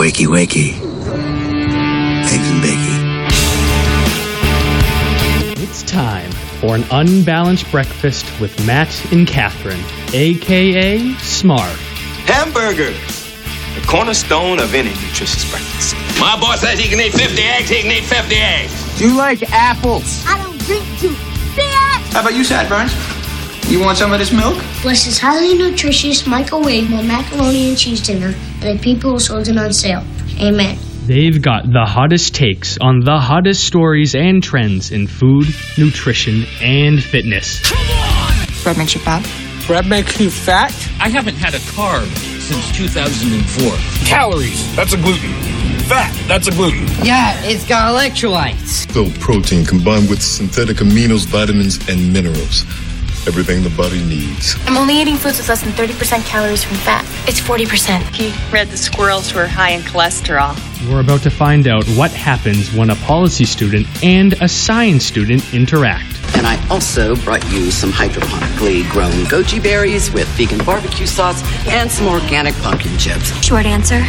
Wakey, wakey. Eggs and bacon. It's time for an unbalanced breakfast with Matt and Catherine, aka Smart. Hamburger, the cornerstone of any nutritious breakfast. My boy says he can eat 50 eggs, he can eat 50 eggs. Do you like apples? I don't drink juice. How about you, Sadburns? You want some of this milk? Bless this highly nutritious microwavable macaroni and cheese dinner that a people sold it on sale. Amen. They've got the hottest takes on the hottest stories and trends in food, nutrition, and fitness. Bread makes you fat. Bread makes you fat? I haven't had a carb since 2004. Calories, that's a gluten. Fat, that's a gluten. Yeah, it's got electrolytes. So protein combined with synthetic aminos, vitamins, and minerals. Everything the body needs. I'm only eating foods with less than 30% calories from fat. It's 40%. He read the squirrels were high in cholesterol. We're about to find out what happens when a policy student and a science student interact. And I also brought you some hydroponically grown goji berries with vegan barbecue sauce and some organic pumpkin chips. Short answer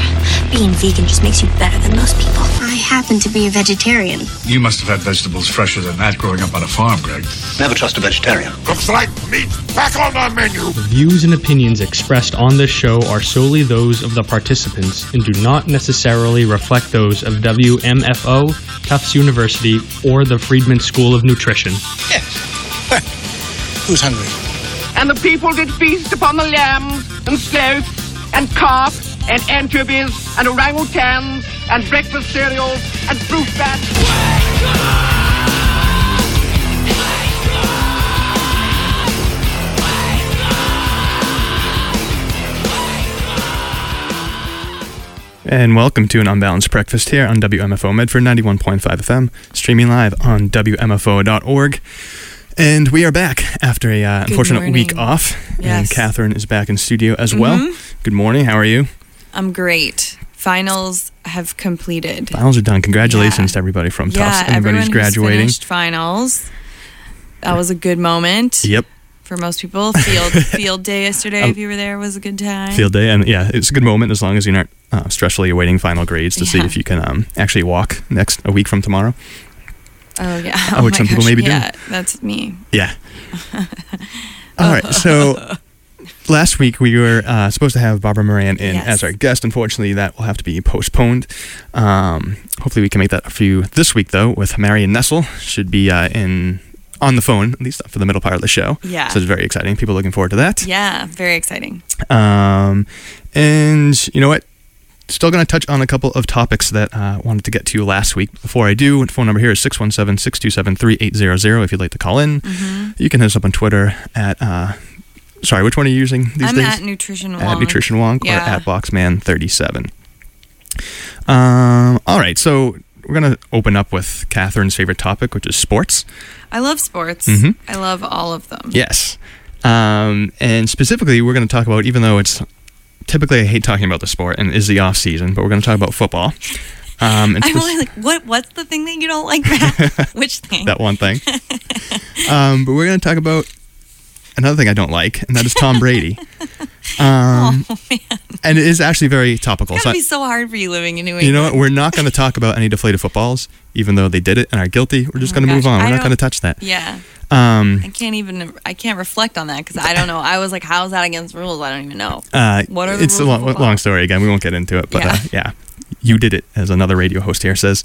being vegan just makes you better than most people. I happen to be a vegetarian. You must have had vegetables fresher than that growing up on a farm, Greg. Never trust a vegetarian. Looks like meat back on the menu. The views and opinions expressed on this show are solely those of the participants and do not necessarily reflect those of WMFO, Tufts University, or the Friedman School of Nutrition. Who's hungry? And the people did feast upon the lambs and sloths and carp and anchovies and orangutans and breakfast cereals and fruit bats. And welcome to an unbalanced breakfast here on WMFO Medford 91.5 FM, streaming live on WMFO.org. And we are back after a uh, unfortunate morning. week off. And Catherine is back in studio as well. Mhm. Good morning. How are you? I'm great. Finals have completed. Finals are done. Congratulations to everybody from yeah, Tufts. Everybody's graduating. finished finals. That was a good moment Yep. For most people. Field field day yesterday, if you were there, was a good time. Field day. And yeah, it's a good moment as long as you're not uh, stressfully awaiting final grades to see if you can um, actually walk next a week from tomorrow. Oh yeah, Oh, which some people gosh, may be doing. yeah, That's me. Yeah. All right. So last week we were uh, supposed to have Barbara Moran in Yes. as our guest. Unfortunately, that will have to be postponed. Um, hopefully, we can make that for you this week, though, with Marion Nestle. Should be uh, in on the phone at least for the middle part of the show. Yeah. So it's very exciting. People looking forward to that. Yeah, very exciting. Um, and you know what? Still going to touch on a couple of topics that I uh, wanted to get to last week. Before I do, the phone number here is 617 627 3800 if you'd like to call in. Mm-hmm. You can hit us up on Twitter at, uh, sorry, which one are you using these I'm days? at Nutrition At Wonk. Nutrition Wonk or Yeah. at Boxman37. Um, all right, so we're going to open up with Catherine's favorite topic, which is sports. I love sports. Mhm. I love all of them. Yes. Um, and specifically, we're going to talk about, even though it's typically I hate talking about the sport and is the off season, but we're going to talk about football. Um, and I'm only like, what? What's the thing that you don't like? Which thing? that one thing. um, but we're going to talk about another thing I don't like, and that is Tom Brady. Um, oh man, and it is actually very topical. it's So I- be so hard for you living in New England. you know what? We're not going to talk about any deflated footballs, even though they did it and are guilty. We're just Oh going to move on. We're not don't- going to touch that. Yeah, Um, I can't even. I can't reflect on that because I don't know. I was like, how is that against rules? I don't even know. Uh, What are the it's a long, long story. Again, we won't get into it, but Yeah. uh, yeah, you did it, as another radio host here says.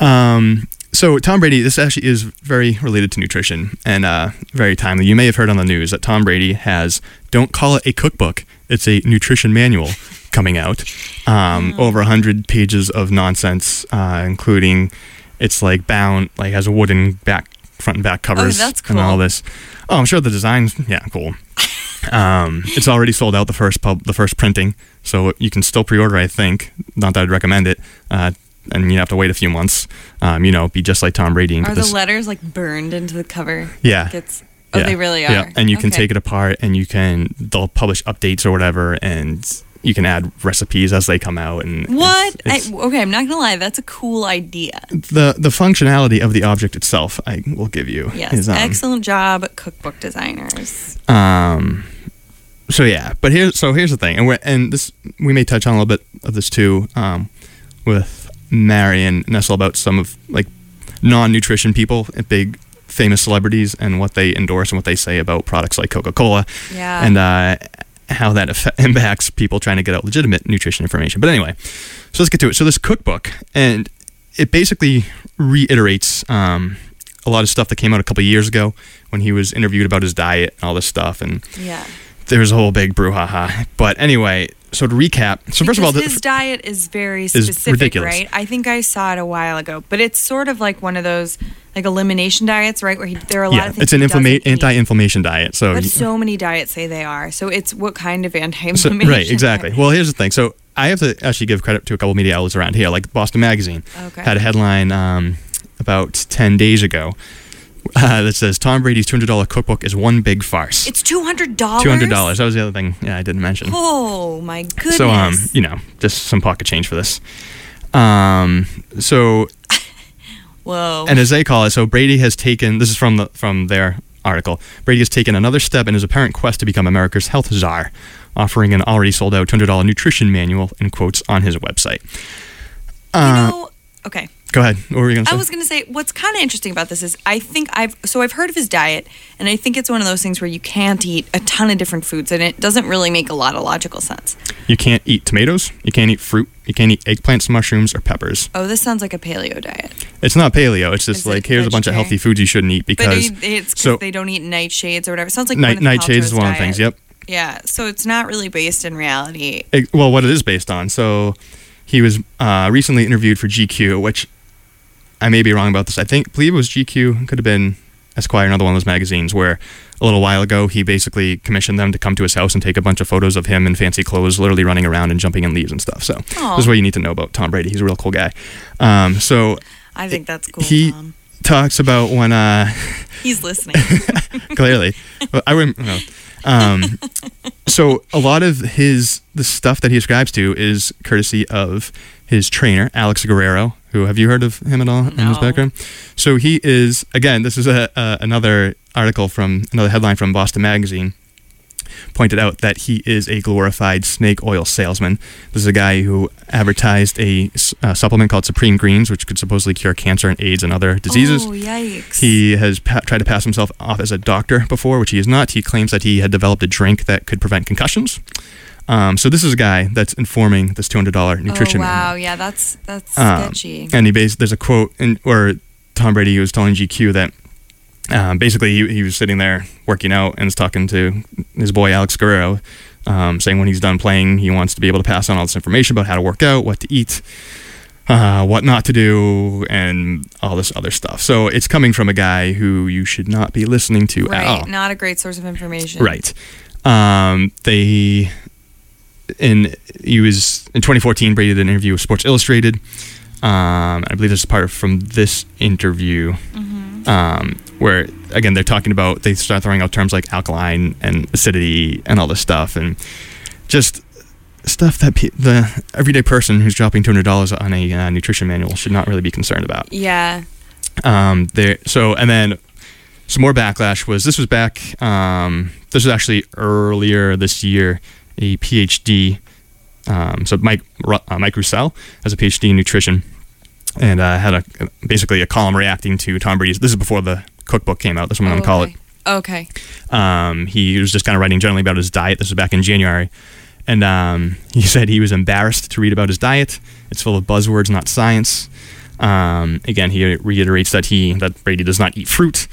Um, so Tom Brady, this actually is very related to nutrition and uh, very timely. You may have heard on the news that Tom Brady has don't call it a cookbook; it's a nutrition manual coming out. Um, Oh. Over hundred pages of nonsense, uh, including it's like bound, like has a wooden back, front and back covers, Oh, that's and all this. Oh, I'm sure the designs, yeah, cool. Um, it's already sold out the first pub, the first printing, so you can still pre-order. I think, not that I'd recommend it, uh, and you have to wait a few months. Um, you know, be just like Tom Brady and Are get the letters like burned into the cover? Yeah. Like it's, oh, yeah, they really are. Yeah, and you can take it apart, and you can they'll publish updates or whatever, and you can add recipes as they come out. And it's- What? it's- I, okay, I'm not gonna lie. That's a cool idea. the the functionality of the object itself, I will give you. Yes, is, um, excellent job, cookbook designers. Um. So yeah, but here's so here's the thing, and we and this we may touch on a little bit of this too. Um, with Marion Nestle about some of like non-nutrition people, big famous celebrities, and what they endorse and what they say about products like Coca-Cola, Yeah. and uh, how that affe- impacts people trying to get out legitimate nutrition information. But anyway, so let's get to it. So this cookbook, and it basically reiterates um, a lot of stuff that came out a couple years ago when he was interviewed about his diet and all this stuff, and Yeah. there's a whole big brouhaha. But anyway, so to recap, so first of all, the, his diet is very specific, ridiculous. right? I think I saw it a while ago, but it's sort of like one of those like elimination diets, right? Where he, there are a lot yeah, of things. it's an inflama- anti-inflammation diet. So, But so many diets say they are. So it's what kind of anti-inflammation? right, exactly. Well, here's the thing. So I have to actually give credit to a couple media outlets around here, like Boston Magazine Okay. had a headline um, about ten days ago uh, that says Tom Brady's two hundred dollar cookbook is one big farce. It's two hundred dollars. Two hundred dollars. That was the other thing. Yeah, I didn't mention. Oh my goodness. So um, you know, just some pocket change for this. Um, so Whoa. and as they call it, so Brady has taken. This is from the from their article. Brady has taken another step in his apparent quest to become America's health czar, offering an already sold out two hundred dollar nutrition manual in quotes on his website. Uh, know, okay. Go ahead. What were you gonna say? I was going to say what's kind of interesting about this is I think I've so I've heard of his diet and I think it's one of those things where you can't eat a ton of different foods and it doesn't really make a lot of logical sense. you can't eat tomatoes. You can't eat fruit. You can't eat eggplants, mushrooms, or peppers. Oh, this sounds like a paleo diet. It's not paleo. It's just Is it like here's a bunch of healthy foods you shouldn't eat But because it- it's so they don't eat nightshades or whatever. It sounds like night Gwyneth nightshades is Paltrow's one of the things. Yep. Yeah, so it's not really based in reality. Ex- well, what it is based on. So he was uh, recently interviewed for GQ, which I may be wrong about this. I think believe it was GQ, could have been Esquire, another one of those magazines, where a little while ago he basically commissioned them to come to his house and take a bunch of photos of him in fancy clothes, literally running around and jumping in leaves and stuff. So Aw. this is what you need to know about Tom Brady. He's a real cool guy. Um, so I think that's cool. he Tom. talks about when uh, He's listening. clearly. I wouldn't. No. Um, so a lot of his the stuff that he ascribes to is courtesy of his trainer Alex Guerrero. Who have you heard of him at all in his background? So he is again. This is a, a another article from another headline from Boston Magazine. Pointed out that he is a glorified snake oil salesman. This is a guy who advertised a, uh, supplement called Supreme Greens, which could supposedly cure cancer and AIDS and other diseases. Oh, yikes. He has pa- tried to pass himself off as a doctor before, which he is not. He claims that he had developed a drink that could prevent concussions. Um, so this is a guy that's informing this two hundred dollar nutrition. Oh wow, yeah, that's that's Um, sketchy. And he bas- there's a quote in where Tom Brady was telling GQ that um, basically he, he was sitting there working out and was talking to his boy Alex Guerrero, um, saying when he's done playing, he wants to be able to pass on all this information about how to work out, what to eat, uh, what not to do, and all this other stuff. So it's coming from a guy who you should not be listening to at all. Right, not a great source of information. Right. Um, they in he was in 2014. Brady did an interview with Sports Illustrated. Um, I believe this is part of from this interview, Mm-hmm. um, where again they're talking about they start throwing out terms like alkaline and acidity and all this stuff, and just stuff that pe- the everyday person who's dropping two hundred dollars on a uh, nutrition manual should not really be concerned about. Yeah. Um, there. So and then some more backlash was this was back. Um, this was actually earlier this year. A PhD. Um, so Mike uh, Mike Roussell has a PhD in nutrition, and uh, had a basically a column reacting to Tom Brady's. This is before the cookbook came out. This is what I'm gonna call it. Okay. Um, he was just kind of writing generally about his diet. This was back in January. And um, he said he was embarrassed to read about his diet. It's full of buzzwords, not science. Um, again, he reiterates that he that Brady does not eat fruit.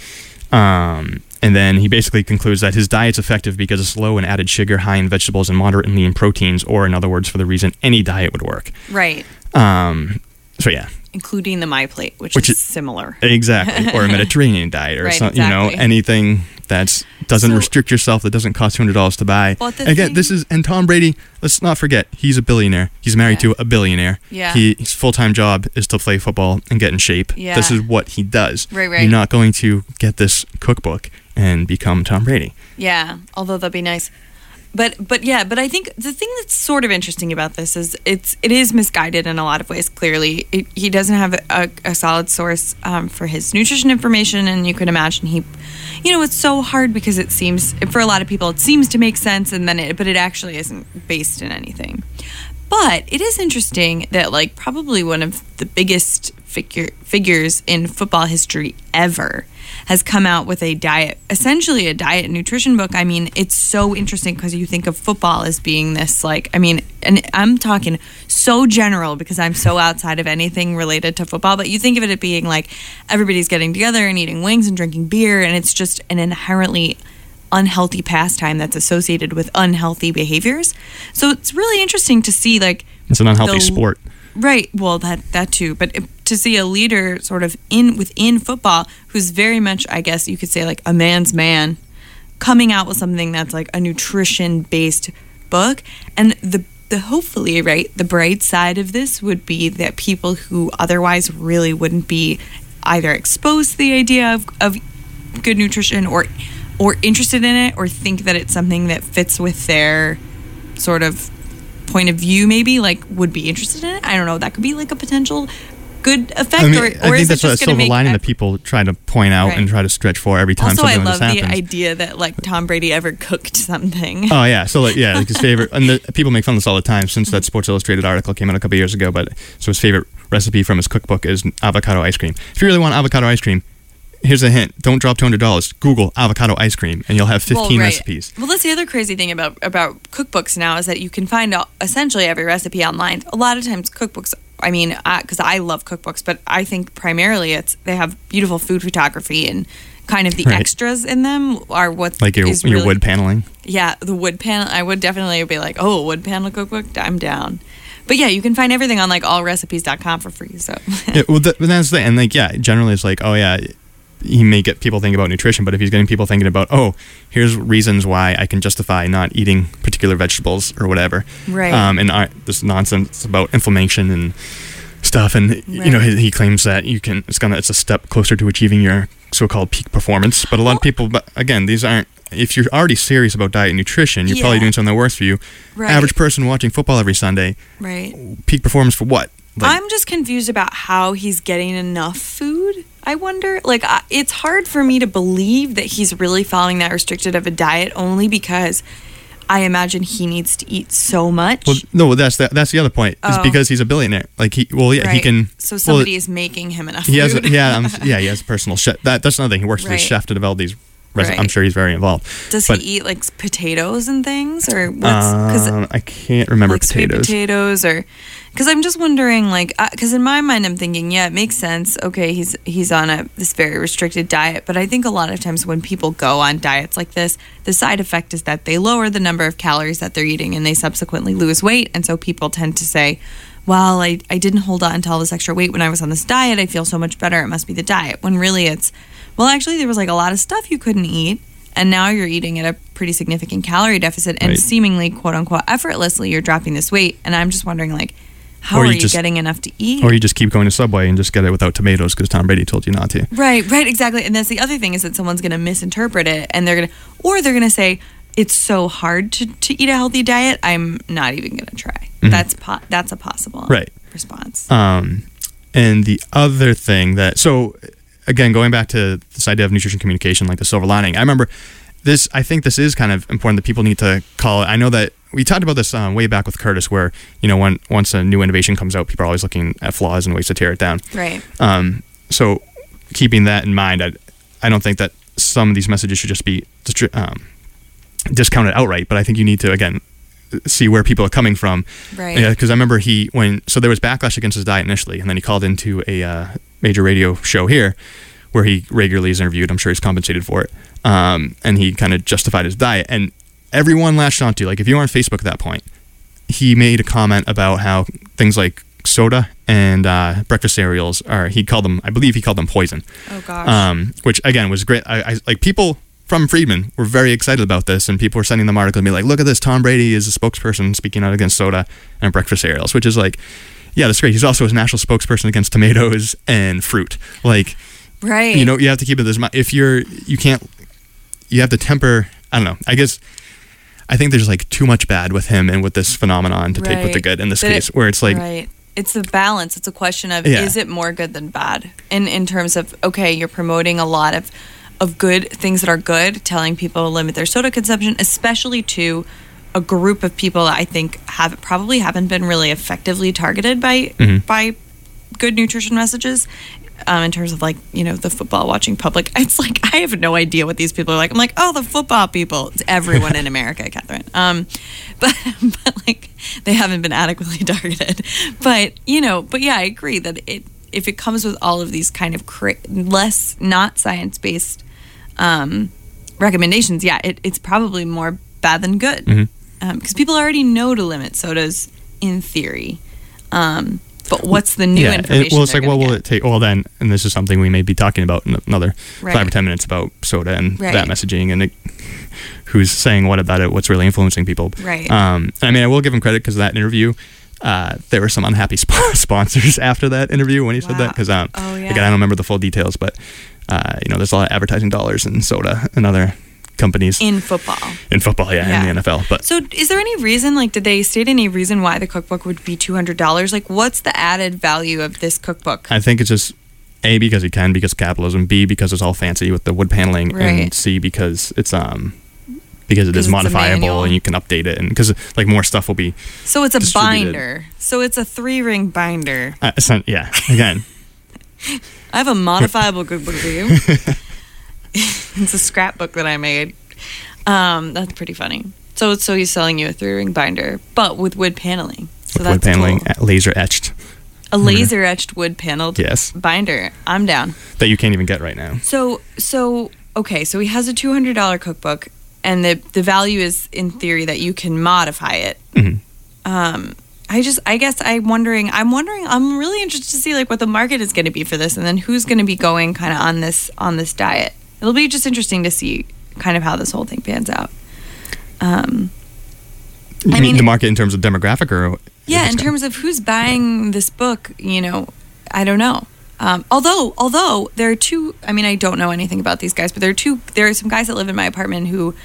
Um, and then he basically concludes that his diet's effective because it's low in added sugar, high in vegetables, and moderate in lean proteins, or in other words, for the reason any diet would work. Right. Um, so yeah, Including the My Plate, which, Which is, is- similar. Exactly, or a Mediterranean diet, or Right, some, you know, anything that doesn't restrict yourself, that doesn't cost two hundred dollars to buy. Again, thing- this is and Tom Brady. Let's not forget, he's a billionaire. He's married Yeah. to a billionaire. Yeah. He, his full time job is to play football and get in shape. Yeah. This is what he does. Right, right. You're not going to get this cookbook and become Tom Brady. Yeah, although that'd be nice. But but yeah, but I think the thing that's sort of interesting about this is it's it is misguided in a lot of ways. Clearly, it, he doesn't have a, a solid source um, for his nutrition information, and you can imagine he, you know, it's so hard because it seems for a lot of people it seems to make sense, and then it but it actually isn't based in anything. But it is interesting that like probably one of the biggest figure figures in football history ever has come out with a diet, essentially a diet and nutrition book. I mean, it's so interesting because you think of football as being this like, I mean, and I'm talking so general because I'm so outside of anything related to football, but you think of it as being like everybody's getting together and eating wings and drinking beer, and it's just an inherently unhealthy pastime that's associated with unhealthy behaviors. So it's really interesting to see like It's an unhealthy the- sport. Right. Well, that that too, but it- to see a leader sort of in within football who's very much, I guess you could say, like a man's man, coming out with something that's like a nutrition based book, and the the hopefully right the bright side of this would be that people who otherwise really wouldn't be either exposed to the idea of, of good nutrition or or interested in it or think that it's something that fits with their sort of point of view maybe like would be interested in it. I don't know. That could be like a potential good effect I mean, or, I think that's going silver to make lining that people try to point out Right. and try to stretch for every time also i something love like the this happens. idea that like tom brady ever cooked something Oh yeah, so like yeah, like his favorite, and the, people make fun of this all the time since that mm-hmm. Sports Illustrated article came out a couple years ago. But so his favorite recipe from his cookbook is avocado ice cream. If you really want avocado ice cream, here's a hint: don't drop two hundred dollars. Google avocado ice cream, and you'll have fifteen well, right. recipes. Well, that's the other crazy thing about about cookbooks now is that you can find uh, essentially every recipe online. A lot of times, cookbooks. I mean, because I love cookbooks, but I think primarily it's they have beautiful food photography and kind of the Right. extras in them are what Like your really- wood paneling. Yeah, the wood panel. I would definitely be like, oh, wood panel cookbook. I'm down. But yeah, you can find everything on like allrecipes.com for free. So yeah, well, that, that's the and like yeah, generally it's like oh yeah, he may get people thinking about nutrition, but if he's getting people thinking about oh, here's reasons why I can justify not eating particular vegetables or whatever, Right. Um, and uh, this nonsense about inflammation and stuff, and you know he, he claims that you can it's gonna it's a step closer to achieving your so-called peak performance. But a lot of people, but again, these aren't. If you're already serious about diet and nutrition, you're probably doing something that works for you. Right. Average person watching football every Sunday, right. peak performance for what? Like, I'm just confused about how he's getting enough food. I wonder. Like, I, it's hard for me to believe that he's really following that restricted of a diet only because I imagine he needs to eat so much. Well, no, that's the, that's the other point. Is Oh. because he's a billionaire. Like he, well, yeah, he Right. can. So well, somebody is making him enough he has, food. a, yeah, um, yeah, he has a personal chef. That that's another thing. He works with Right. his chef to develop these. Reci- I'm sure he's very involved. Does but, he eat like potatoes and things, or what's? Because Um, I can't remember like sweet potatoes. potatoes or because i'm just wondering like because in my mind i'm thinking yeah it makes sense okay he's he's on a this very restricted diet but i think a lot of times when people go on diets like this the side effect is that they lower the number of calories that they're eating and they subsequently lose weight and so people tend to say well I, I didn't hold on to all this extra weight when i was on this diet i feel so much better it must be the diet when really it's well actually there was like a lot of stuff you couldn't eat and now you're eating at a pretty significant calorie deficit and Right. seemingly quote unquote effortlessly you're dropping this weight and i'm just wondering like how Or are you you just- getting enough to eat Or you just keep going to Subway and just get it without tomatoes because Tom Brady told you not to. right right exactly and that's the other thing is that someone's going to misinterpret it and they're going to or they're going to say it's so hard to, to eat a healthy diet i'm not even going to try Mhm. that's po- that's a possible Right. response Um, and the other thing that so again going back to this idea of nutrition communication, like the silver lining. I remember this. I think this is kind of important that people need to call it. I know that we talked about this um, way back with Curtis, where you know when once a new innovation comes out, people are always looking at flaws and ways to tear it down. right Um, so keeping that in mind, I, I don't think that some of these messages should just be distri- um, discounted outright. But I think you need to again see where people are coming from. Right. Yeah, because I remember he when so there was backlash against his diet initially, and then he called into a uh, major radio show here where he regularly is interviewed. I'm sure he's compensated for it, um, and he kind of justified his diet, and everyone latched onto like if you were on Facebook at that point, he made a comment about how things like soda and uh, breakfast cereals are he called them I believe he called them poison. Oh, gosh. Um, which again was great. I, I like people from Friedman were very excited about this, and people were sending them articles and be like, "Look at this! Tom Brady is a spokesperson speaking out against soda and breakfast cereals," which is like, yeah, that's great. He's also a national spokesperson against tomatoes and fruit. Like, right you know, you have to keep it this. If you're, you can't. You have to temper. I don't know. I guess. I think there's like too much bad with him and with this phenomenon to take with the good in this That case, it- where it's like, right it's the balance it's a question of Yeah. is it more good than bad in in terms of okay you're promoting a lot of of good things that are good telling people to limit their soda consumption especially to a group of people that I think have probably haven't been really effectively targeted by Mhm. by good nutrition messages. Um, in terms of like you know the football watching public, it's like I have no idea what these people are like. I'm like, oh, the football people. It's everyone in America, Catherine. Um, but but like they haven't been adequately targeted. But you know, but yeah, I agree that it if it comes with all of these kind of cra- less not science based um, recommendations, yeah, it, it's probably more bad than good Mhm. Because people already know to limit sodas in theory. Um, but what's the new yeah, information? it, well, it's like, what will it take? Well, then, and this is something we may be talking about in another Right. five or ten minutes about soda and Right. that messaging and it, who's saying what about it, what's really influencing people. Right. Um, and I mean, I will give him credit because that interview, uh, there were some unhappy sp- sponsors after that interview when he said that because um, Oh, yeah. again, I don't remember the full details, but uh, you know, there's a lot of advertising dollars in soda and other companies in football. in football, yeah, Yeah. in the NFL. But So, is there any reason, like, did they state any reason why the cookbook would be two hundred dollars? Like, what's the added value of this cookbook? I think it's just A because it can because of capitalism, B because it's all fancy with the wood paneling, Right. and C because it's um because it is modifiable and you can update it and because like more stuff will be So it's a binder. So it's a three ring binder. uh, yeah again I have a modifiable cookbook for you. it's a scrapbook that I made. Um, that's pretty funny. So, so he's selling you a three ring binder, but with wood paneling. So with that's wood paneling, cool. laser etched A laser etched wood paneled Yes. binder. I'm down. that you can't even get right now. So so okay, so he has a two hundred dollar cookbook, and the the value is in theory that you can modify it. Mhm. Um, I just I guess I'm wondering I'm wondering I'm really interested to see like what the market is going to be for this, and then who's going to be going kind of on this on this diet. It'll be just interesting to see kind of how this whole thing pans out. Um, You I mean mean- the market in terms of demographic or yeah, in terms of who's buying this book, you know, I don't know. Um, although, although there are two. I mean, I don't know anything about these guys, but there are two. There are some guys that live in my apartment who,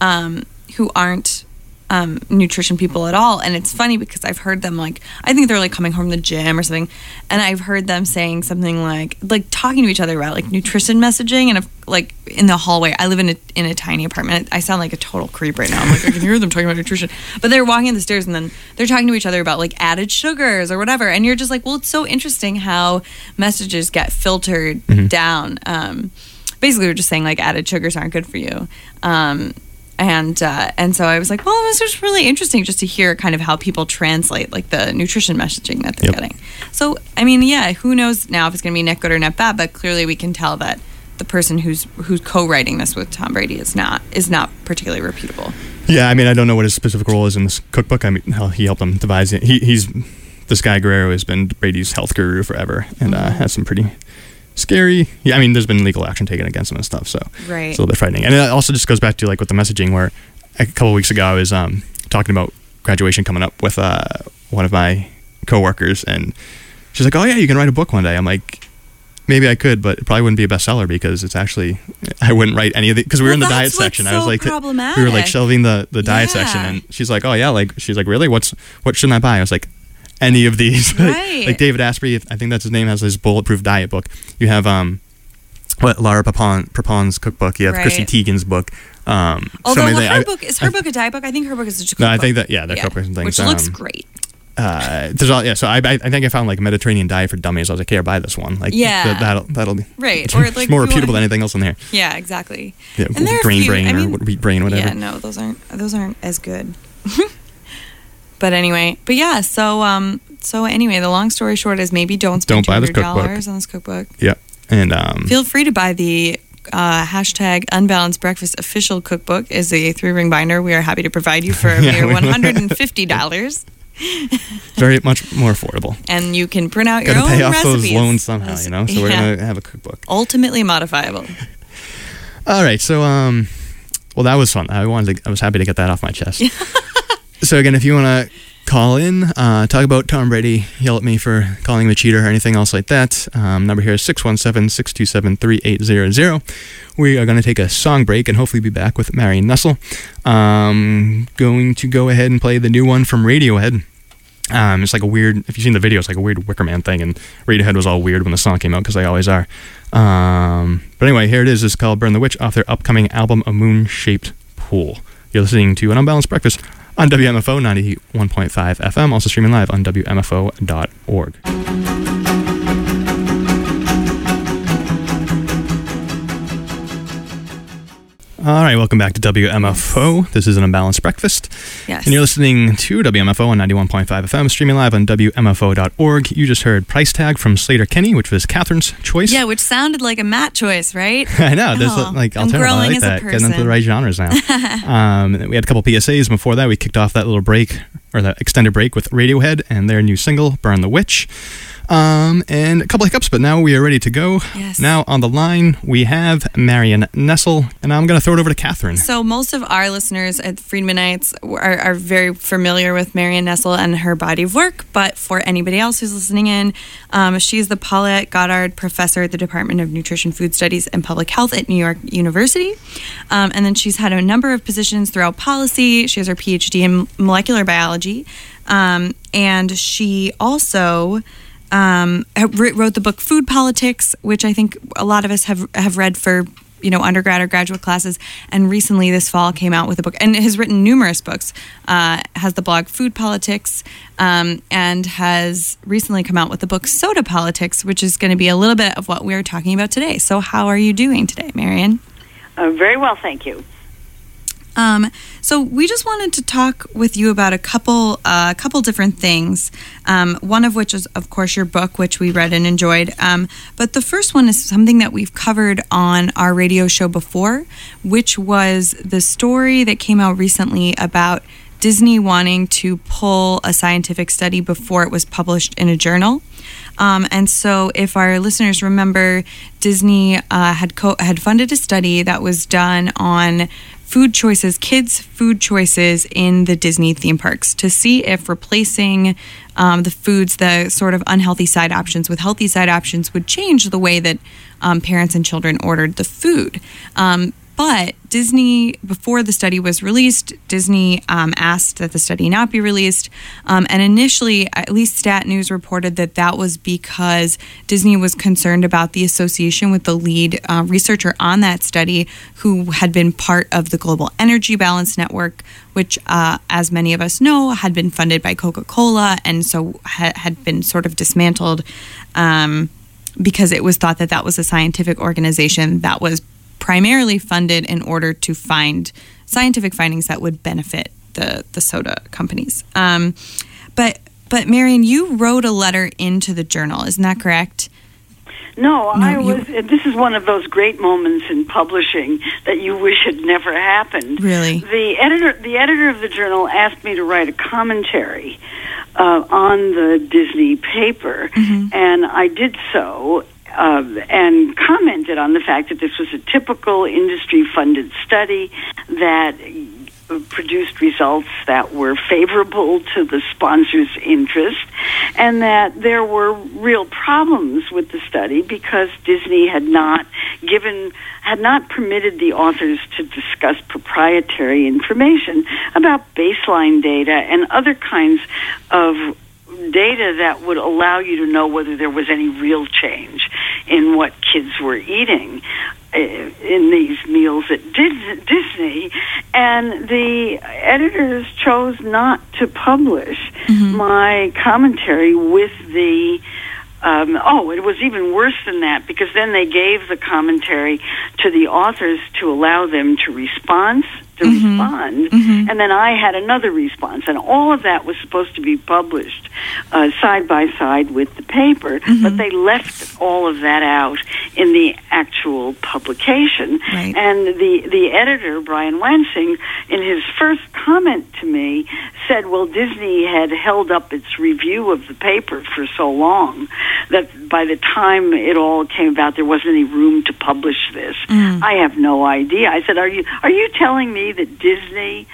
um, who aren't um, nutrition people at all. And it's funny because I've heard them like I think they're like coming home from the gym or something, and I've heard them saying something like like talking to each other about like nutrition messaging and like in the hallway. I live in a in a tiny apartment. I sound like a total creep right now. I'm like I can hear them talking about nutrition, but they're walking in the stairs and then they're talking to each other about like added sugars or whatever. And you're just like, well, it's so interesting how messages get filtered down. Um, basically, we're just saying like added sugars aren't good for you. Um, and uh, and so I was like, well, this was really interesting just to hear kind of how people translate like the nutrition messaging that they're Yep. getting. So I mean, yeah, who knows now if it's going to be net good or net bad? But clearly, we can tell that the person who's who's co-writing this with Tom Brady is not is not particularly reputable. Yeah, I mean, I don't know what his specific role is in this cookbook. I mean, how he helped them devise it. He, he's this guy Guerrero has been Brady's health guru forever, and uh, has some pretty scary. Yeah, I mean, there's been legal action taken against him and stuff, so Right. it's a little bit frightening. And it also just goes back to like with the messaging, where a couple of weeks ago I was um, talking about graduation coming up with uh, one of my coworkers, and she's like, "Oh yeah, you can write a book one day." I'm like. Maybe I could, but it probably wouldn't be a bestseller because it's actually I wouldn't write any of the because we were Well, in the diet section. I was so like, we were like shelving the the diet section, and she's like, "Oh yeah, like she's like, really? What's what shouldn't I buy?" I was like, "Any of these." Like- Right. like, David Asprey, I think that's his name, has his bulletproof diet book. You have um, what Laura Prepon Prepon's cookbook. You have Chrissy Right. Teigen's book. Um, so Although things. her I- book is her book a diet book. I think her book is just a No, I think that- yeah, they're cookbooks and things, which looks um, great. uh, there's all yeah. So I, I I think I found like Mediterranean diet for dummies. I was like, here, I buy this one. Like Yeah. that, that'll that'll be Right, It's, or, like, more reputable wanna- than anything else in there. Yeah, exactly. Yeah, And there grain few- brain I or mean- wheat brain, whatever. Yeah, no, those aren't those aren't as good. but anyway, but yeah, so um so anyway, the long story short is maybe don't spend Don't buy this cookbook. $200 on this cookbook. Yeah, and um, Feel free to buy the uh, hashtag unbalanced breakfast official cookbook is a three ring binder. We are happy to provide you for a mere one hundred and fifty dollars, very much more affordable. and you can print out your Got to own pay off recipes. those loans somehow, you know. So we're gonna have a cookbook. ultimately modifiable. All right, so um, well, that was fun. I wanted, to, I was happy to get that off my chest. So again, if you want to call in, uh, talk about Tom Brady, yell at me for calling him a cheater or anything else like that. Um, number here is 617-627-3800. We are going to take a song break and hopefully be back with Marion Nestle. Um, going to go ahead and play the new one from Radiohead. Um, it's like a weird. If you've seen the video, it's like a weird Wicker Man thing, and Radiohead was all weird when the song came out because they always are. Um, but anyway, here it is. It's called "Burn the Witch" off their upcoming album, "A Moon-Shaped Pool." You're listening to an unbalanced breakfast on WMFO 91.5 FM, also streaming live on WMFO.org. All right, welcome back to WMFO. This is an unbalanced breakfast. Yes. And you're listening to WMFO on 91.5 FM, streaming live on WMFO.org. You just heard Price Tag from Sleater-Kinney, which was Catherine's choice. Yeah, which sounded like a Matt choice, right? I know. There's Oh, like alternative. I like that. Getting into the right genres now. um, we had a couple PSAs before that. We kicked off that little break or that extended break with Radiohead and their new single "Burn the Witch." Um, and a couple hiccups, but now we are ready to go. Yes. Now on the line we have Marion Nestle, and I'm going to throw it over to Catherine. So most of our listeners at Friedmanites are, are very familiar with Marion Nestle and her body of work. But for anybody else who's listening in, um, she's the Paulette Goddard Professor at the Department of Nutrition, Food Studies, and Public Health at New York University. Um, and then she's had a number of positions throughout policy. She has her PhD in molecular biology, um, and she also um, wrote the book Food Politics, which I think a lot of us have have read for you know undergrad or graduate classes. And recently, this fall, came out with a book and has written numerous books. Uh, has the blog Food Politics, um, and has recently come out with the book Soda Politics, which is going to be a little bit of what we're talking about today. So, how are you doing today, Marion? Uh, very well, thank you. Um, so we just wanted to talk with you about a couple, a uh, couple different things. Um, one of which is, of course, your book, which we read and enjoyed. Um, but the first one is something that we've covered on our radio show before, which was the story that came out recently about Disney wanting to pull a scientific study before it was published in a journal. Um, and so, if our listeners remember, Disney uh, had co- had funded a study that was done on food choices, kids' food choices in the Disney theme parks to see if replacing um, the foods, the sort of unhealthy side options with healthy side options would change the way that um, parents and children ordered the food. Um, but Disney, before the study was released, Disney um, asked that the study not be released. Um, and initially, at least Stat News reported that that was because Disney was concerned about the association with the lead uh, researcher on that study, who had been part of the Global Energy Balance Network, which, uh, as many of us know, had been funded by Coca Cola and so ha- had been sort of dismantled. Um, because it was thought that that was a scientific organization that was primarily funded in order to find scientific findings that would benefit the the soda companies. Um, but but Marion, you wrote a letter into the journal, isn't that correct? No, I you- was. This is one of those great moments in publishing that you wish had never happened. Really? The editor, the editor of the journal, asked me to write a commentary uh, on the Disney paper, and I did so. Uh, and commented on the fact that this was a typical industry-funded study that produced results that were favorable to the sponsor's interest, and that there were real problems with the study because Disney had not given had not permitted the authors to discuss proprietary information about baseline data and other kinds of data that would allow you to know whether there was any real change in what kids were eating uh, in these meals at Disney, and the editors chose not to publish my commentary with the. Um, oh, it was even worse than that because then they gave the commentary to the authors to allow them to respond to mm-hmm. respond, mm-hmm. and then I had another response, and all of that was supposed to be published uh, side by side with the paper, mm-hmm. but they left all of that out in the actual publication. Right. And the the editor Brian Lansing, in his first comment to me, said, "Well, Disney had held up its review of the paper for so long that by the time it all came about, there wasn't any room to publish this." Mm. I have no idea. I said, "Are you are you telling me that Disney?"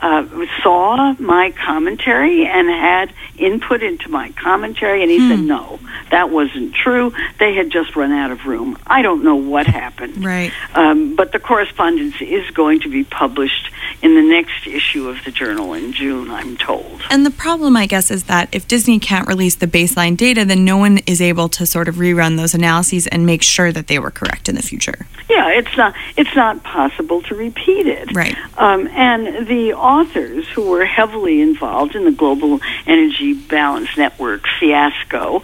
Uh, saw my commentary and had input into my commentary, and he said, "No, that wasn't true. They had just run out of room. I don't know what happened." Right. Um, but the correspondence is going to be published in the next issue of the journal in June, I'm told. And the problem, I guess, is that if Disney can't release the baseline data, then no one is able to sort of rerun those analyses and make sure that they were correct in the future. Yeah, it's not it's not possible to repeat it. Right. Um, and the authors who were heavily involved in the global energy balance network fiasco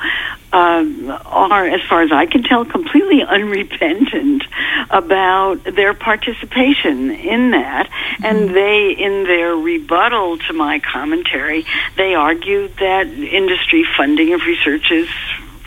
um, are, as far as I can tell, completely unrepentant about their participation in that. Mm-hmm. And they, in their rebuttal to my commentary, they argued that industry funding of research is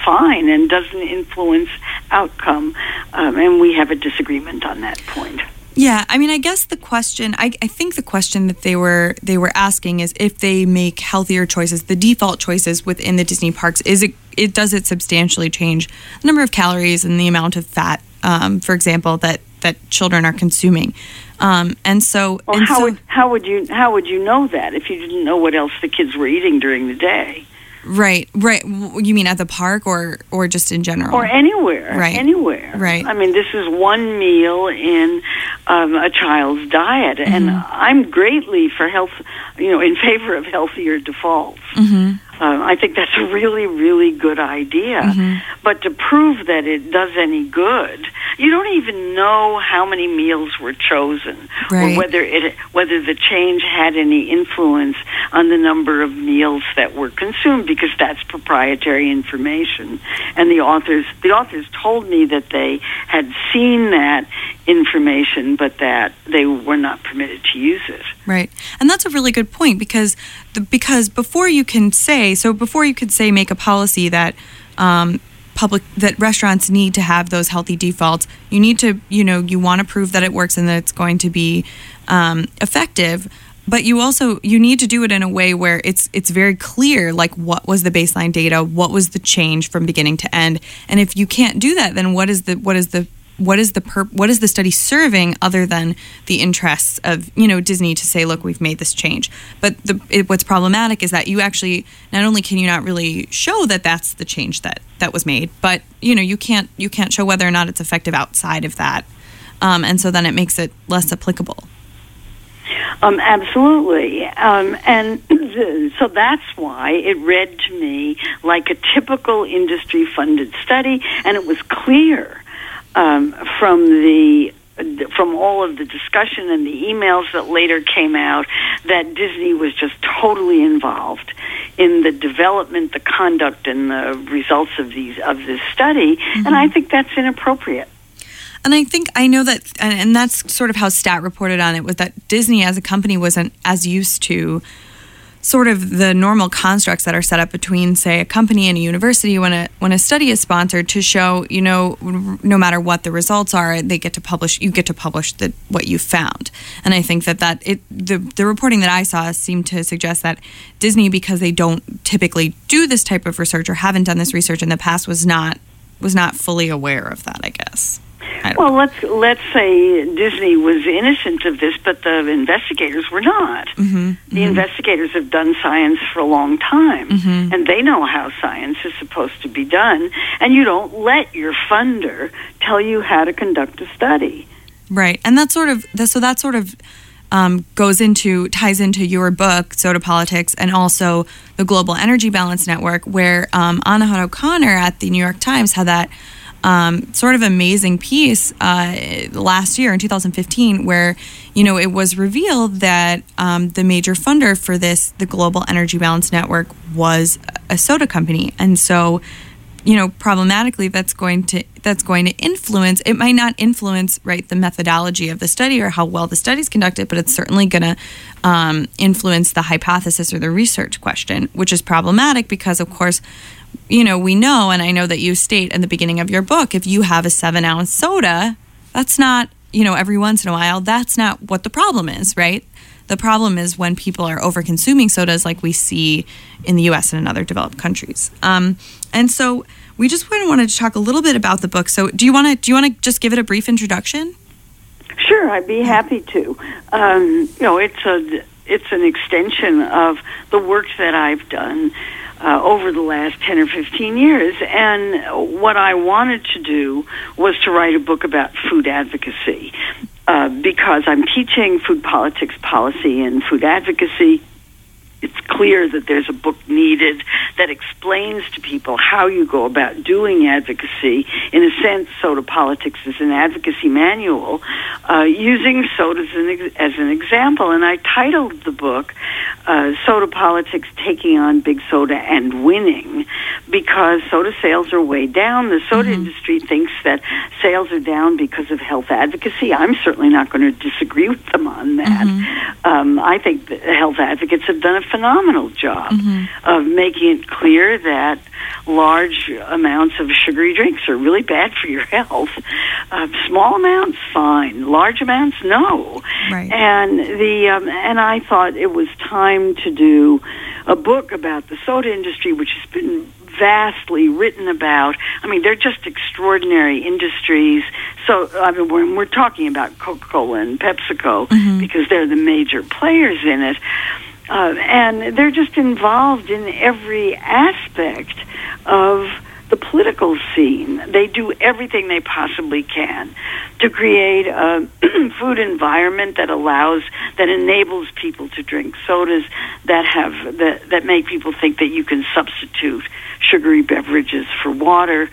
fine and doesn't influence outcome. Um, and we have a disagreement on that point. Yeah, I mean, I guess the question, I, I think the question that they were they were asking is if they make healthier choices, the default choices within the Disney parks, is it it does it substantially change the number of calories and the amount of fat, um, for example, that that children are consuming, um, and so well, and how so, would how would you how would you know that if you didn't know what else the kids were eating during the day? Right, right. You mean at the park or or just in general? Or anywhere. Right. Anywhere. Right. I mean, this is one meal in um, a child's diet, and Mm-hmm. I'm greatly for health, you know, in favor of healthier defaults. Mm-hmm. Uh, I think that's a really, really good idea. Mhm. But to prove that it does any good, you don't even know how many meals were chosen, Right. or whether it whether the change had any influence on the number of meals that were consumed, because that's proprietary information. And the authors the authors told me that they had seen that information, but that they were not permitted to use it. Right, and that's a really good point because the, because before you can say so before you could say make a policy that um, public that restaurants need to have those healthy defaults, you need to you know you want to prove that it works and that it's going to be um, effective. But you also you need to do it in a way where it's it's very clear like what was the baseline data, what was the change from beginning to end, and if you can't do that, then what is the what is the what is the per- what is the study serving other than the interests of you know Disney to say look we've made this change. But the it, what's problematic is that you actually not only can you not really show that that's the change that that was made but you know you can't you can't show whether or not it's effective outside of that. Um, and so then it makes it less applicable. Um, absolutely. Um, and so that's why it read to me like a typical industry funded study, and it was clear um, from the from all of the discussion and the emails that later came out that Disney was just totally involved in the development, the conduct, and the results of these of this study, and I think that's inappropriate. And I think I know that, and, and that's sort of how Stat reported on it was that Disney as a company wasn't as used to sort of the normal constructs that are set up between, say, a company and a university when a when a study is sponsored to show, you know, no matter what the results are, they get to publish. You get to publish the what you found. And I think that that it the the reporting that I saw seemed to suggest that Disney, because they don't typically do this type of research or haven't done this research in the past, was not was not fully aware of that. I guess. Well, let's let's say Disney was innocent of this, but the investigators were not. Mm-hmm. The investigators have done science for a long time, Mhm. and they know how science is supposed to be done. And you don't let your funder tell you how to conduct a study. Right, and that sort of so that sort of um, goes into ties into your book, Soda Politics, and also the Global Energy Balance Network, where um, Anahad O'Connor at the New York Times had that um, sort of amazing piece uh, last year in 2015, where you know it was revealed that um, the major funder for this, the Global Energy Balance Network, was a soda company, and so you know problematically that's going to that's going to influence it might not influence right the methodology of the study or how well the study is conducted but it's certainly going to um, influence the hypothesis or the research question which is problematic because of course you know we know and i know that you state in the beginning of your book if you have a seven ounce soda that's not you know every once in a while that's not what the problem is right the problem is when people are over consuming sodas like we see in the US and in other developed countries. Um, and so we just wanted to talk a little bit about the book. So do you want to do you want to just give it a brief introduction? Sure, I'd be happy to. Um, you know, it's a it's an extension of the work that I've done uh, over the last ten or fifteen years, and what I wanted to do was to write a book about food advocacy. Uh, because I'm teaching food politics, policy, and food advocacy it's clear that there's a book needed that explains to people how you go about doing advocacy. In a sense, Soda Politics is an advocacy manual uh, using soda as an, as an example. And I titled the book uh, Soda Politics Taking on Big Soda and Winning because soda sales are way down. The soda mm-hmm. industry thinks that sales are down because of health advocacy. I'm certainly not going to disagree with them on that. Mm-hmm. Um, I think that health advocates have done a phenomenal job mm-hmm. of making it clear that large amounts of sugary drinks are really bad for your health. Uh, small amounts, fine. Large amounts, no. Right. And the um, and I thought it was time to do a book about the soda industry, which has been vastly written about. I mean, they're just extraordinary industries. So, I mean, when we're talking about Coca Cola and PepsiCo, mm-hmm. because they're the major players in it, uh, and they're just involved in every aspect of the political scene. They do everything they possibly can to create a food environment that allows, that enables people to drink sodas that have that that make people think that you can substitute sugary beverages for water,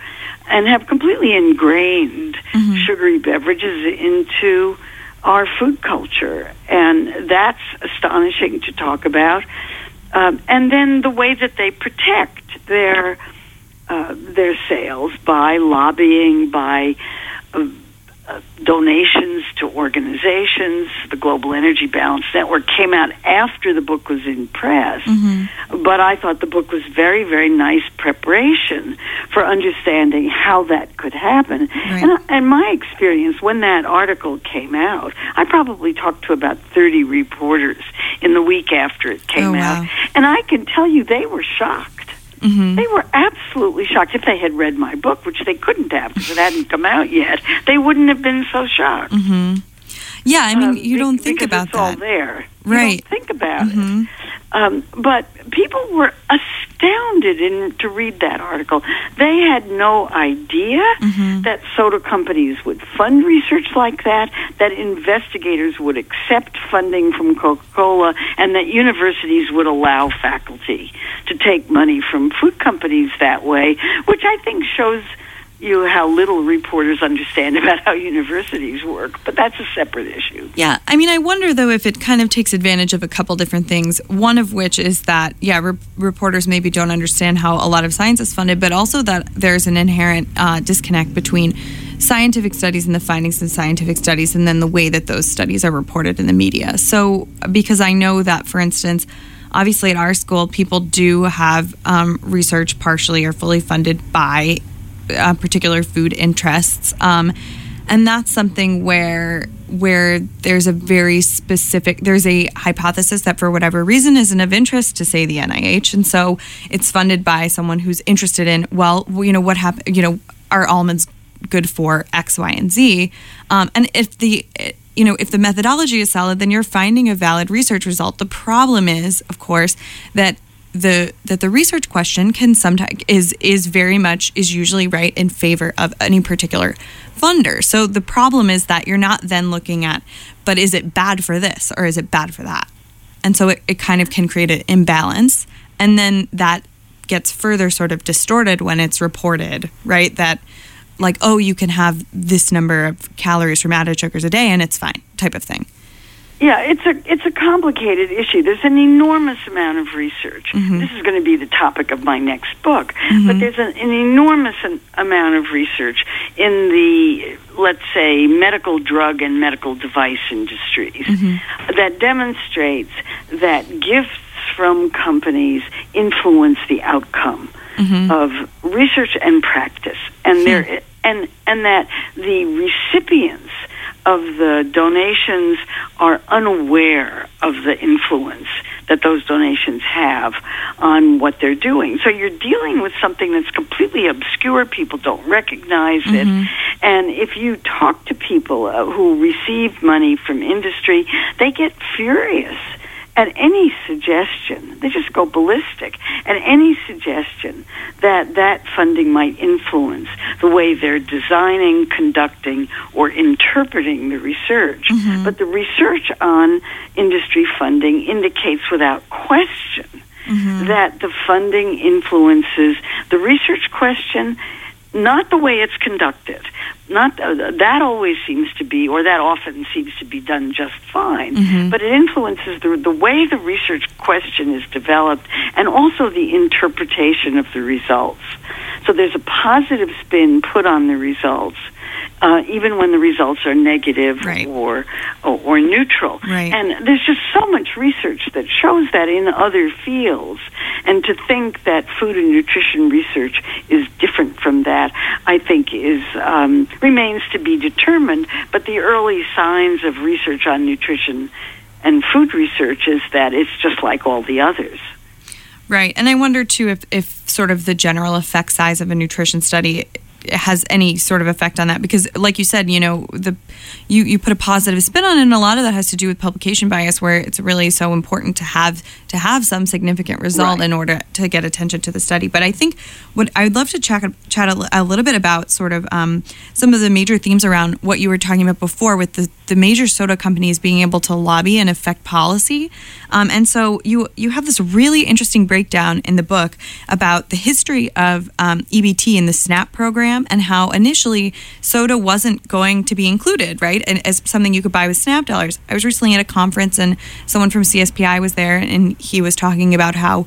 and have completely ingrained mm-hmm. sugary beverages into our food culture, and that's astonishing to talk about. Um, and then the way that they protect their uh, their sales by lobbying, by uh, donations to organizations. The Global Energy Balance Network came out after the book was in press, mm-hmm. but I thought the book was very, very nice preparation for understanding how that could happen. Right. And, and my experience when that article came out, I probably talked to about 30 reporters in the week after it came oh, out, and I can tell you they were shocked Mm-hmm. They were absolutely shocked. If they had read my book, which they couldn't have because it hadn't come out yet, they wouldn't have been so shocked. Mm-hmm. Yeah, I mean, um, you don't think about it's that. all there. Right. think about mm-hmm. it. Um, but people were astounded in, to read that article. They had no idea mm-hmm. that soda companies would fund research like that, that investigators would accept funding from Coca Cola, and that universities would allow faculty to take money from food companies that way, which I think shows you how little reporters understand about how universities work, but that's a separate issue. Yeah. I mean, I wonder, though, if it kind of takes advantage of a couple different things. One of which is that, yeah, re- reporters maybe don't understand how a lot of science is funded, but also that there's an inherent uh, disconnect between scientific studies and the findings in scientific studies and then the way that those studies are reported in the media. So, because I know that, for instance, obviously at our school, people do have um, research partially or fully funded by uh, particular food interests. Um, and that's something where where there's a very specific there's a hypothesis that for whatever reason isn't of interest to say the NIH and so it's funded by someone who's interested in well you know what happened you know are almonds good for X Y and Z? Um, and if the you know if the methodology is solid then you're finding a valid research result. The problem is of course that the that the research question can sometimes is is very much is usually right in favor of any particular funder. So the problem is that you're not then looking at, but is it bad for this or is it bad for that? And so it, it kind of can create an imbalance. And then that gets further sort of distorted when it's reported, right? That like, oh, you can have this number of calories from added sugars a day and it's fine, type of thing. Yeah, it's a it's a complicated issue. There's an enormous amount of research. Mm-hmm. This is going to be the topic of my next book. Mm-hmm. But there's an, an enormous an, amount of research in the let's say medical drug and medical device industries mm-hmm. that demonstrates that gifts from companies influence the outcome mm-hmm. of research and practice, and there hmm. and and that the recipients of the donations are unaware of the influence that those donations have on what they're doing. So you're dealing with something that's completely obscure. People don't recognize mm-hmm. it. And if you talk to people uh, who receive money from industry, they get furious at any suggestion, they just go ballistic, at any suggestion that that funding might influence the way they're designing, conducting, or interpreting the research. Mm-hmm. But the research on industry funding indicates without question Mm-hmm. that the funding influences the research question not the way it's conducted. Not uh, that always seems to be, or that often seems to be done just fine. Mhm. But it influences the the way the research question is developed, and also the interpretation of the results. So there's a positive spin put on the results, uh, even when the results are negative or, or or neutral. Right. And there's just so much research that shows that in other fields. And to think that food and nutrition research is different from that, I think, is um, remains to be determined. But the early signs of research on nutrition and food research is that it's just like all the others. Right. And I wonder too if, if sort of the general effect size of a nutrition study has any sort of effect on that? Because like you said you know the you you put a positive spin on it and a lot of that has to do with publication bias where it's really so important to have to have some significant result Right. in order to get attention to the study. But i think what i'd love to chat chat a, a little bit about sort of um, some of the major themes around what you were talking about before with the the major soda companies being able to lobby and affect policy. Um, and so you you have this really interesting breakdown in the book about the history of um, EBT in the SNAP program and how initially soda wasn't going to be included, right? And as something you could buy with SNAP dollars. I was recently at a conference and someone from CSPI was there and he was talking about how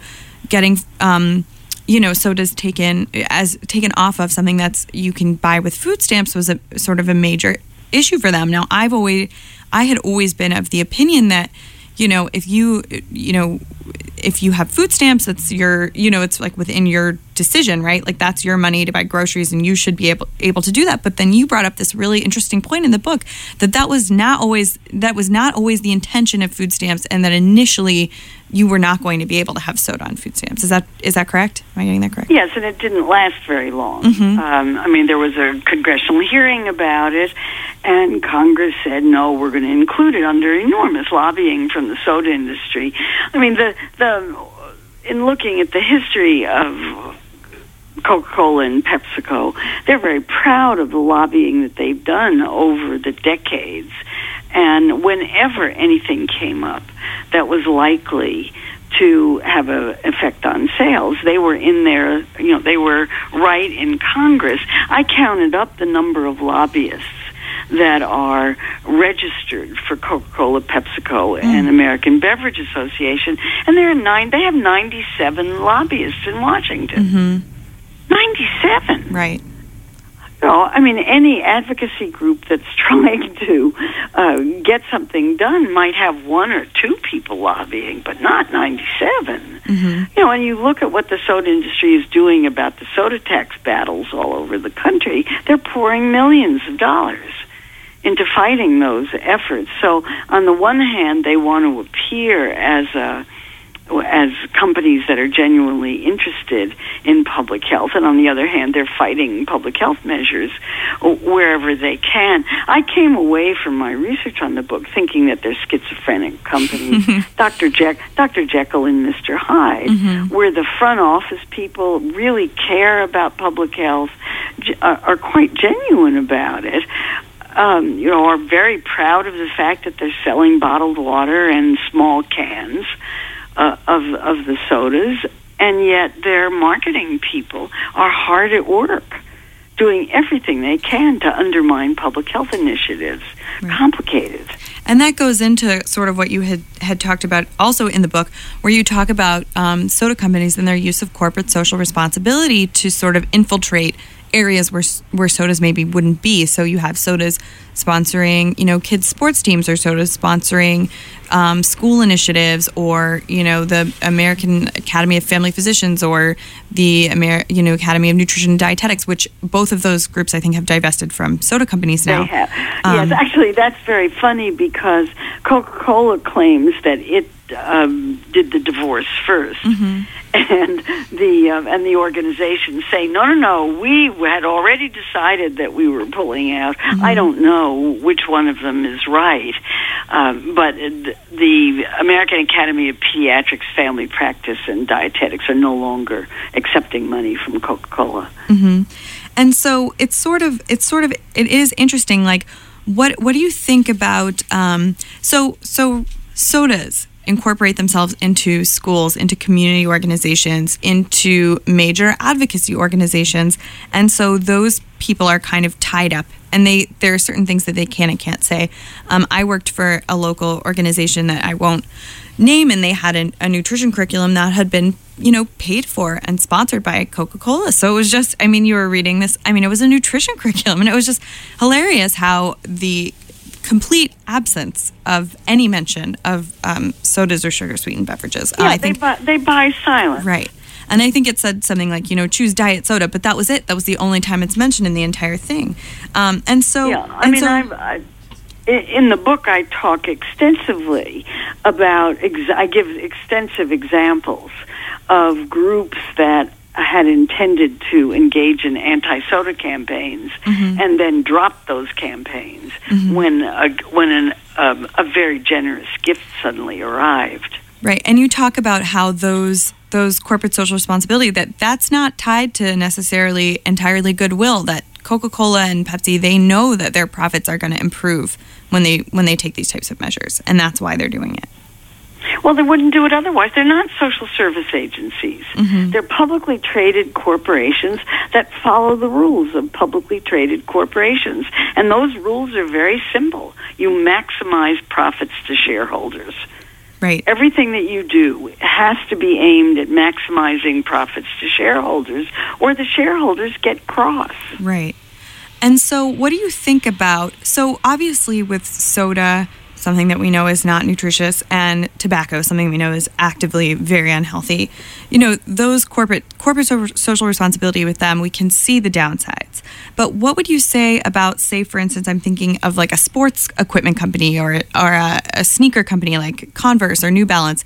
getting um, you know sodas taken as taken off of something that's you can buy with food stamps was a sort of a major issue for them. Now I've always I had always been of the opinion that you know if you you know if you have food stamps that's your you know it's like within your decision right like that's your money to buy groceries and you should be able able to do that but then you brought up this really interesting point in the book that that was not always that was not always the intention of food stamps and that initially you were not going to be able to have soda on food stamps is that is that correct am i getting that correct Yes, and it didn't last very long. Mhm. Um, I mean, there was a congressional hearing about it, and Congress said, no, we're going to include it under enormous lobbying from the soda industry. I mean, the, the, in looking at the history of Coca-Cola and PepsiCo, they're very proud of the lobbying that they've done over the decades. And whenever anything came up that was likely to have an effect on sales, they were in there, you know, they were right in Congress. I counted up the number of lobbyists that are registered for Coca-Cola, PepsiCo, and American Beverage Association, and there are nine. They have ninety-seven lobbyists in Washington. mm-hmm. 97. right So, I mean, any advocacy group that's trying to uh, get something done might have one or two people lobbying, but not 97. mm-hmm. You know, and you look at what the soda industry is doing about the soda tax battles all over the country, they're pouring millions of dollars into fighting those efforts. So, on the one hand, they want to appear as a as companies that are genuinely interested in public health, and on the other hand, they're fighting public health measures wherever they can. I came away from my research on the book thinking that they're schizophrenic companies, Dr. Jack, Dr. Jekyll and Mr. Hyde, Mhm. where the front office people really care about public health, are, are quite genuine about it. Um, you know, are very proud of the fact that they're selling bottled water and small cans uh, of of the sodas, and yet their marketing people are hard at work, doing everything they can to undermine public health initiatives. Complicated. And that goes into sort of what you had, had talked about also in the book, where you talk about um, soda companies and their use of corporate social responsibility to sort of infiltrate areas where where sodas maybe wouldn't be. So you have sodas sponsoring, you know, kids sports teams, or sodas sponsoring um, school initiatives, or you know, the American Academy of Family Physicians, or the Amer- you know Academy of Nutrition and Dietetics, which both of those groups I think have divested from soda companies now. They have. Um, yes, actually, that's very funny because Coca Cola claims that it um, did the divorce 1st Mm-hmm. and the uh, and the organization say, no no no we had already decided that we were pulling out Mm-hmm. i don't know which one of them is right um, but the american academy of pediatrics family practice and dietetics are no longer accepting money from coca-cola hmm And so it's sort of it's sort of it is interesting. Like, what what do you think about? Um, so so sodas incorporate themselves into schools, into community organizations, into major advocacy organizations, and so those people are kind of tied up. And they there are certain things that they can and can't say. Um, I worked for a local organization that I won't name, and they had an, a nutrition curriculum that had been you know paid for and sponsored by coca-cola. So it was just i mean you were reading this i mean it was a nutrition curriculum and it was just hilarious how the complete absence of any mention of um, sodas or sugar sweetened beverages Uh, yeah i they, think buy, they buy silence right. And i think it said something like you know choose diet soda but that was it. That was the only time it's mentioned in the entire thing. Um, and so yeah i mean so- I've, I, i- in the book i talk extensively about ex- i give extensive examples of groups that had intended to engage in anti-soda campaigns Mm-hmm. and then dropped those campaigns when a, when an, um, a very generous gift suddenly arrived. Right, and you talk about how those those corporate social responsibility that that's not tied to necessarily entirely goodwill. That Coca-Cola and Pepsi they know that their profits are going to improve when they when they take these types of measures, and that's why they're doing it. Well, they wouldn't do it otherwise. They're not social service agencies. Mm-hmm. They're publicly traded corporations that follow the rules of publicly traded corporations. And those rules are very simple. You maximize profits to shareholders. Right. Everything that you do has to be aimed at maximizing profits to shareholders, or the shareholders get cross. Right. And so, what do you think about? So, obviously, with soda, something that we know is not nutritious, and tobacco, something we know is actively very unhealthy. You know, those corporate corporate so- social responsibility with them, we can see the downsides. But what would you say about, say, for instance, I'm thinking of like a sports equipment company or or a, a sneaker company like Converse or New Balance,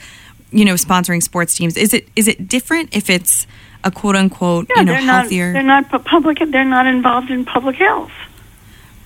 you know, sponsoring sports teams. Is it is it different if it's a quote unquote Yeah, you know they're not. healthier? They're not public. They're not involved in public health.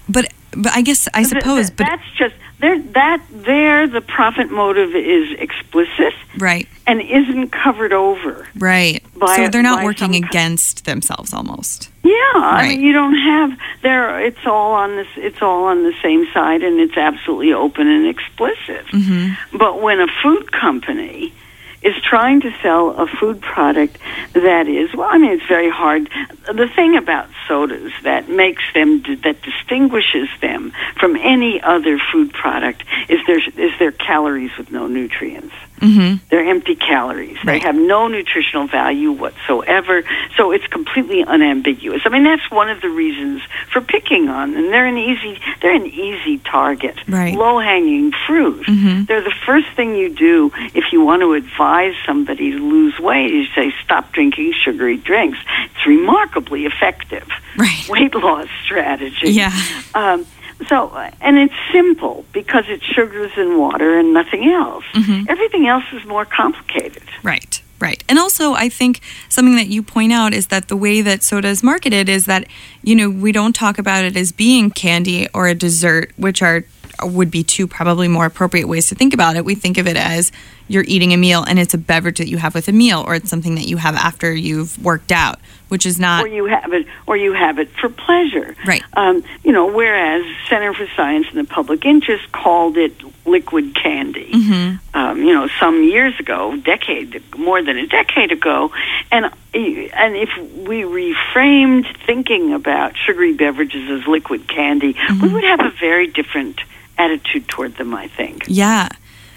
But but I guess I suppose, th- but that's just there. That there, the profit motive is explicit right, and isn't covered over. right. By- so they're not working co- against themselves almost. Yeah, I mean, you don't have there. It's all on this. It's all on the same side, and it's absolutely open and explicit. Mm-hmm. But when a food company is trying to sell a food product that is well, I mean, it's very hard. The thing about sodas that makes them that distinguishes them from any other food product is their is their calories with no nutrients. Mm-hmm. They're empty calories. Right. They have no nutritional value whatsoever. So it's completely unambiguous. I mean, that's one of the reasons for picking on them. They're an easy, they're an easy target. Right. Low hanging fruit. Mhm. They're the first thing you do if you want to advise somebody to lose weight. You say, stop drinking sugary drinks. It's remarkably effective Right. weight loss strategy. Yeah. Um, so, uh, and it's simple because it's sugars and water and nothing else. Mhm. Everything else is more complicated. Right, right. And also, I think something that you point out is that the way that soda is marketed is that, you know, we don't talk about it as being candy or a dessert, which are would be two probably more appropriate ways to think about it. We think of it as you're eating a meal and it's a beverage that you have with a meal or it's something that you have after you've worked out, which is not or you have it, or you have it for pleasure. Right. Um, you know, whereas Center for Science in the Public Interest called it liquid candy. Mhm. Um, you know, some years ago, decade more than a decade ago, and and if we reframed thinking about sugary beverages as liquid candy, we would have a very different attitude toward them. I think. Yeah.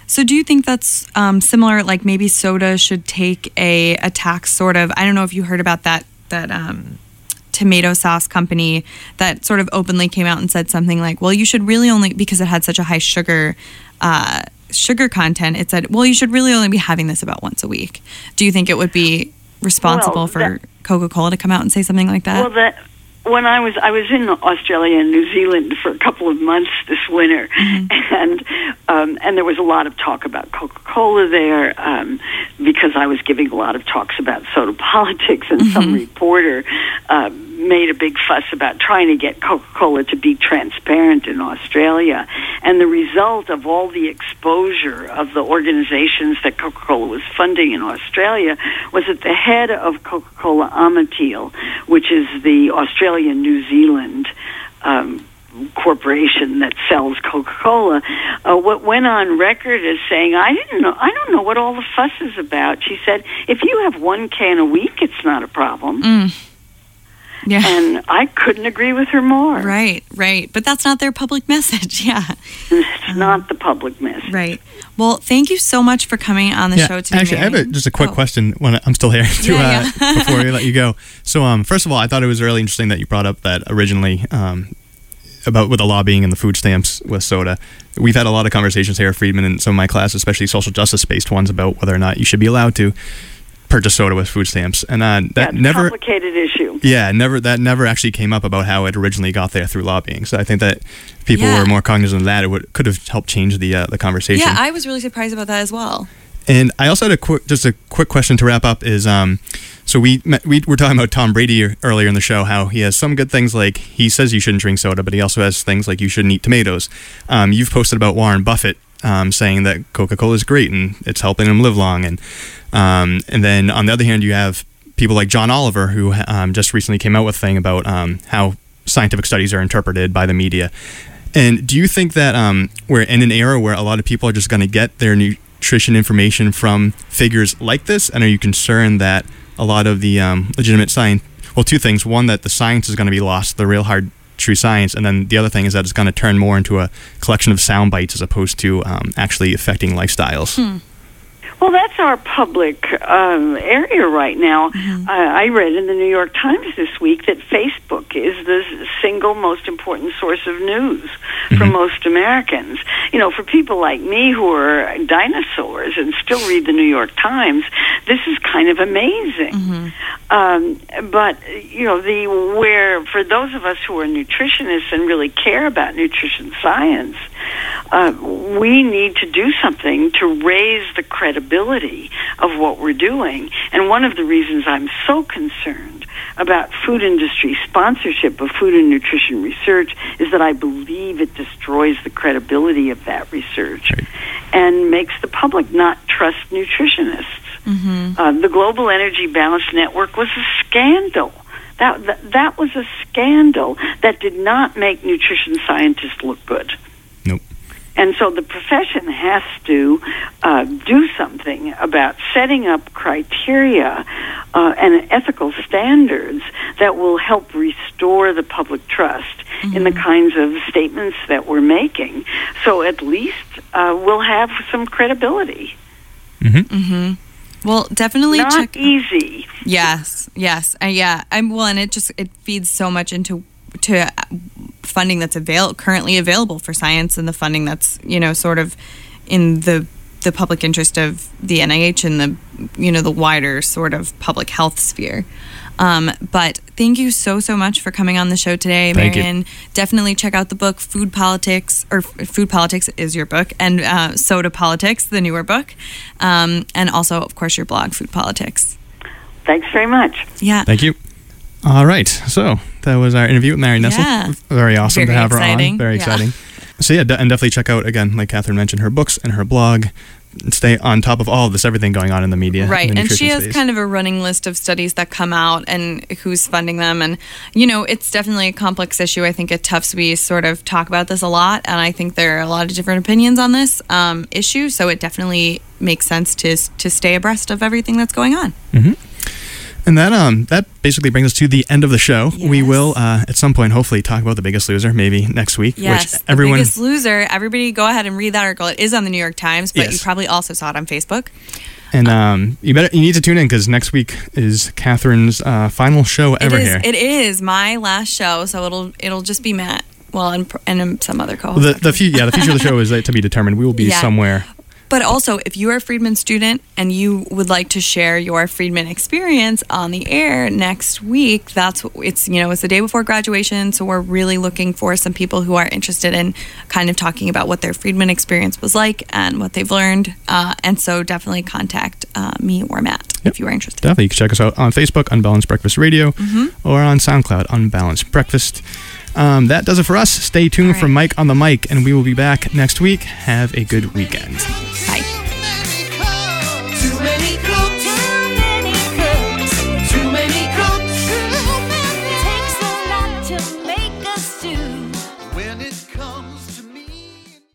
So do you think that's um, similar? Like maybe soda should take a, a tax sort of. I don't know if you heard about that that um, tomato sauce company that sort of openly came out and said something like, "Well, you should really only because it had such a high sugar." Uh, sugar content it said well you should really only be having this about once a week do you think it would be responsible Well, for coca-cola to come out and say something like that Well, that when I was I was in Australia and New Zealand for a couple of months this winter, and um, and there was a lot of talk about Coca Cola there um, because I was giving a lot of talks about soda politics, and some reporter uh, made a big fuss about trying to get Coca Cola to be transparent in Australia, and the result of all the exposure of the organizations that Coca Cola was funding in Australia was that the head of Coca Cola Amatil, which is the Australian New Zealand um, corporation that sells Coca-Cola, uh, what went on record as saying, "I didn't know. I don't know what all the fuss is about." She said, "If you have one can a week, it's not a problem." Mm. Yeah. And I couldn't agree with her more. Right, right. But that's not their public message. Yeah. It's not the public message. Right. Well, thank you so much for coming on the yeah, show today. actually, I have a, just a quick Oh. question when I'm still here to, Yeah, uh, before we let you go. So, um, first of all, I thought it was really interesting that you brought up that originally um, about with the lobbying and the food stamps with soda. We've had a lot of conversations here, at Friedman, in some of my classes, especially social justice based ones, about whether or not you should be allowed to purchase soda with food stamps, and uh, that That's a never. complicated issue. Yeah, never that never actually came up about how it originally got there through lobbying. So I think that people Yeah. were more cognizant of that. It would, could have helped change the uh, the conversation. Yeah, I was really surprised about that as well. And I also had a quick, just a quick question to wrap up. Is um, so we met, we were talking about Tom Brady earlier in the show, how he has some good things like he says you shouldn't drink soda, but he also has things like you shouldn't eat tomatoes. Um, you've posted about Warren Buffett um, saying that Coca Cola is great and it's helping him live long, and um, and then on the other hand, you have people like John Oliver who um, just recently came out with a thing about um, how scientific studies are interpreted by the media. And do you think that um, we're in an era where a lot of people are just going to get their nutrition information from figures like this? And are you concerned that a lot of the um, legitimate science, well, two things. One, that the science is going to be lost, the real hard, true science. And then the other thing is that it's going to turn more into a collection of sound bites as opposed to um, actually affecting lifestyles. Well, that's our public um, area right now. Mm-hmm. Uh, I read in the New York Times this week that Facebook is the single most important source of news for Mm-hmm. most Americans. You know, for people like me who are dinosaurs and still read the New York Times, this is kind of amazing. Mm-hmm. Um, but you know, the where for those of us who are nutritionists and really care about nutrition science, uh, we need to do something to raise the credibility of what we're doing. And one of the reasons I'm so concerned about food industry sponsorship of food and nutrition research is that I believe it destroys the credibility of that research and makes the public not trust nutritionists. Mm-hmm. Uh, the Global Energy Balance Network was a scandal. That, that that was a scandal that did not make nutrition scientists look good. Nope. And so the profession has to uh, do something about setting up criteria uh, and ethical standards that will help restore the public trust in the kinds of statements that we're making. So at least uh, we'll have some credibility. Mm-hmm. Well, definitely Not check. easy. Yes, yes, uh, yeah. I'm well, and it just it feeds so much into to uh, funding that's avail currently available for science and the funding that's you know sort of in the the public interest of the NIH and the you know the wider sort of public health sphere. Um, but thank you so so much for coming on the show today, Thank you. Marion. Definitely check out the book Food Politics or Food Politics is your book, and uh, Soda Politics, the newer book, um, and also of course your blog Food Politics. Thanks very much. Yeah. Thank you. All right. So that was our interview with Mary Nestle. Yeah. Very awesome to Very have her on. Very Yeah. exciting. So yeah, de- and definitely check out again, like Catherine mentioned, her books and her blog. And stay on top of all of this, everything going on in the media. Right. the And she has space. kind of a running list of studies that come out and who's funding them. And, you know, it's definitely a complex issue. I think at Tufts we sort of talk about this a lot. And I think there are a lot of different opinions on this um, issue. So it definitely makes sense to, to stay abreast of everything that's going on. hmm And that um that basically brings us to the end of the show. We will uh, at some point hopefully talk about the Biggest Loser maybe next week. Yes. which everyone The biggest loser. Everybody go ahead and read that article. It is on the New York Times, but Yes. you probably also saw it on Facebook. and um you better you need to tune in because next week is Catherine's uh, final show ever it is, here. It is my last show. So it'll, it'll just be Matt. Well, and, and some other co the the few yeah the future of the show is to be determined. We will be Yeah. somewhere But also, if you're a Friedman student and you would like to share your Friedman experience on the air next week, that's it's you know it's the day before graduation, so we're really looking for some people who are interested in kind of talking about what their Friedman experience was like and what they've learned. Uh, and so definitely contact uh, me or Matt if you are interested. Definitely, you can check us out on Facebook, Unbalanced Breakfast Radio, Mhm. or on SoundCloud, Unbalanced Breakfast. Um, that does it for us. Stay tuned for Mike on the mic, and we will be back next week. Have a good weekend. Bye.